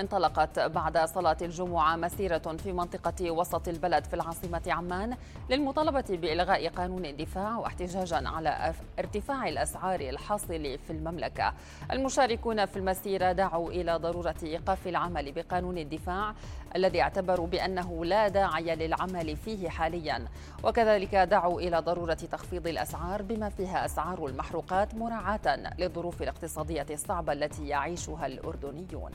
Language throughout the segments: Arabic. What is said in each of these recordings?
انطلقت بعد صلاة الجمعة مسيرة في منطقة وسط البلد في العاصمة عمان للمطالبة بإلغاء قانون الدفاع واحتجاجا على ارتفاع الأسعار الحاصل في المملكة. المشاركون في المسيرة دعوا إلى ضرورة إيقاف العمل بقانون الدفاع الذي اعتبروا بأنه لا داعي للعمل فيه حاليا. وكذلك دعوا إلى ضرورة تخفيض الأسعار بما فيها أسعار المحروقات مراعاة للظروف الاقتصادية الصعبة التي يعيشها الأردنيون.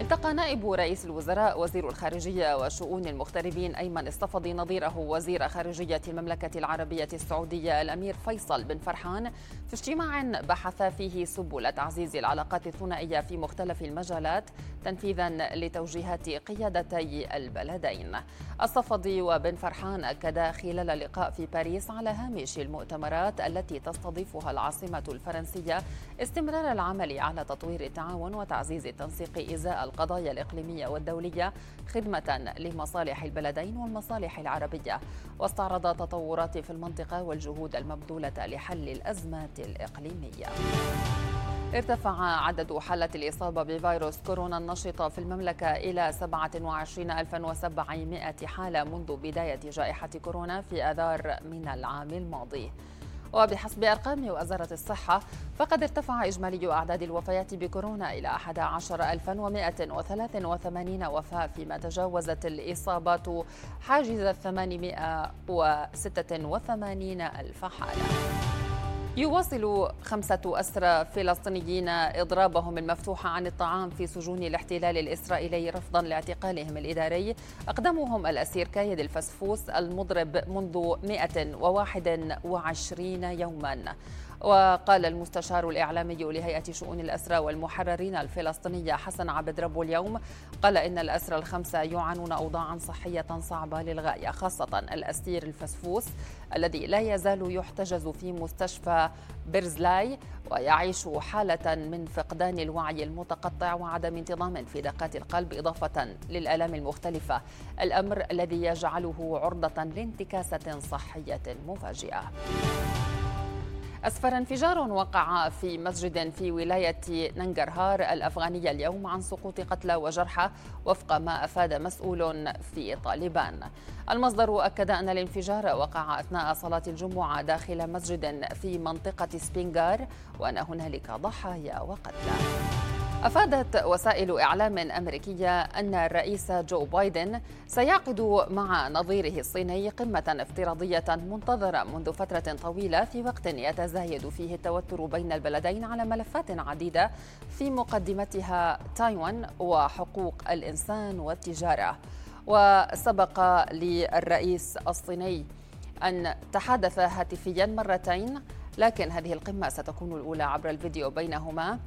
التقى نائب رئيس الوزراء وزير الخارجية وشؤون المغتربين أيمن الصفدي نظيره وزير خارجية المملكة العربية السعودية الأمير فيصل بن فرحان في اجتماع بحث فيه سبل تعزيز العلاقات الثنائية في مختلف المجالات تنفيذا لتوجيهات قيادتي البلدين. الصفدي وبن فرحان أكدا خلال اللقاء في باريس على هامش المؤتمرات التي تستضيفها العاصمة الفرنسية استمرار العمل على تطوير التعاون وتعزيز التنسيق إزاء القضايا الإقليمية والدولية خدمة لمصالح البلدين والمصالح العربية. واستعرض تطورات في المنطقة والجهود المبذولة لحل الأزمات الإقليمية. ارتفع عدد حالات الإصابة بفيروس كورونا النشطة في المملكة إلى 27700 حالة منذ بداية جائحة كورونا في آذار من العام الماضي. وبحسب أرقام وزارة الصحة فقد ارتفع إجمالي أعداد الوفيات بكورونا إلى 11183 وفاة فيما تجاوزت الإصابات حاجز 886 ألف حالة. يواصل خمسة أسرى فلسطينيين إضرابهم المفتوح عن الطعام في سجون الاحتلال الإسرائيلي رفضا لاعتقالهم الإداري. أقدمهم الأسير كايد الفسفوس المضرب منذ 121 يوما. وقال المستشار الإعلامي لهيئة شؤون الأسرى والمحررين الفلسطينية حسن عبد ربه اليوم قال إن الأسرى الخمسة يعانون أوضاعا صحية صعبة للغاية خاصة الأسير الفسفوس الذي لا يزال يحتجز في مستشفى برزلاي ويعيش حالة من فقدان الوعي المتقطع وعدم انتظام في دقات القلب إضافة للآلام المختلفة. الأمر الذي يجعله عرضة لانتكاسة صحية مفاجئة. أسفر انفجار وقع في مسجد في ولاية ننجرهار الأفغانية اليوم عن سقوط قتلى وجرحى وفق ما أفاد مسؤول في طالبان. المصدر أكد أن الانفجار وقع أثناء صلاة الجمعة داخل مسجد في منطقة سبينغار وأن هنالك ضحايا وقتلى. أفادت وسائل إعلام أمريكية أن الرئيس جو بايدن سيعقد مع نظيره الصيني قمة افتراضية منتظرة منذ فترة طويلة في وقت يتزايد فيه التوتر بين البلدين على ملفات عديدة في مقدمتها تايوان وحقوق الإنسان والتجارة. وسبق للرئيس الصيني أن تحدث هاتفيا مرتين لكن هذه القمة ستكون الأولى عبر الفيديو بينهما.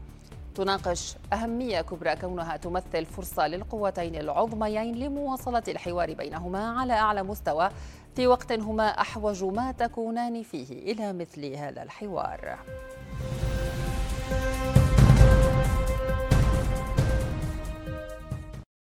تناقش أهمية كبرى كونها تمثل فرصة للقوتين العظميين لمواصلة الحوار بينهما على أعلى مستوى في وقت هما أحوج ما تكونان فيه إلى مثل هذا الحوار.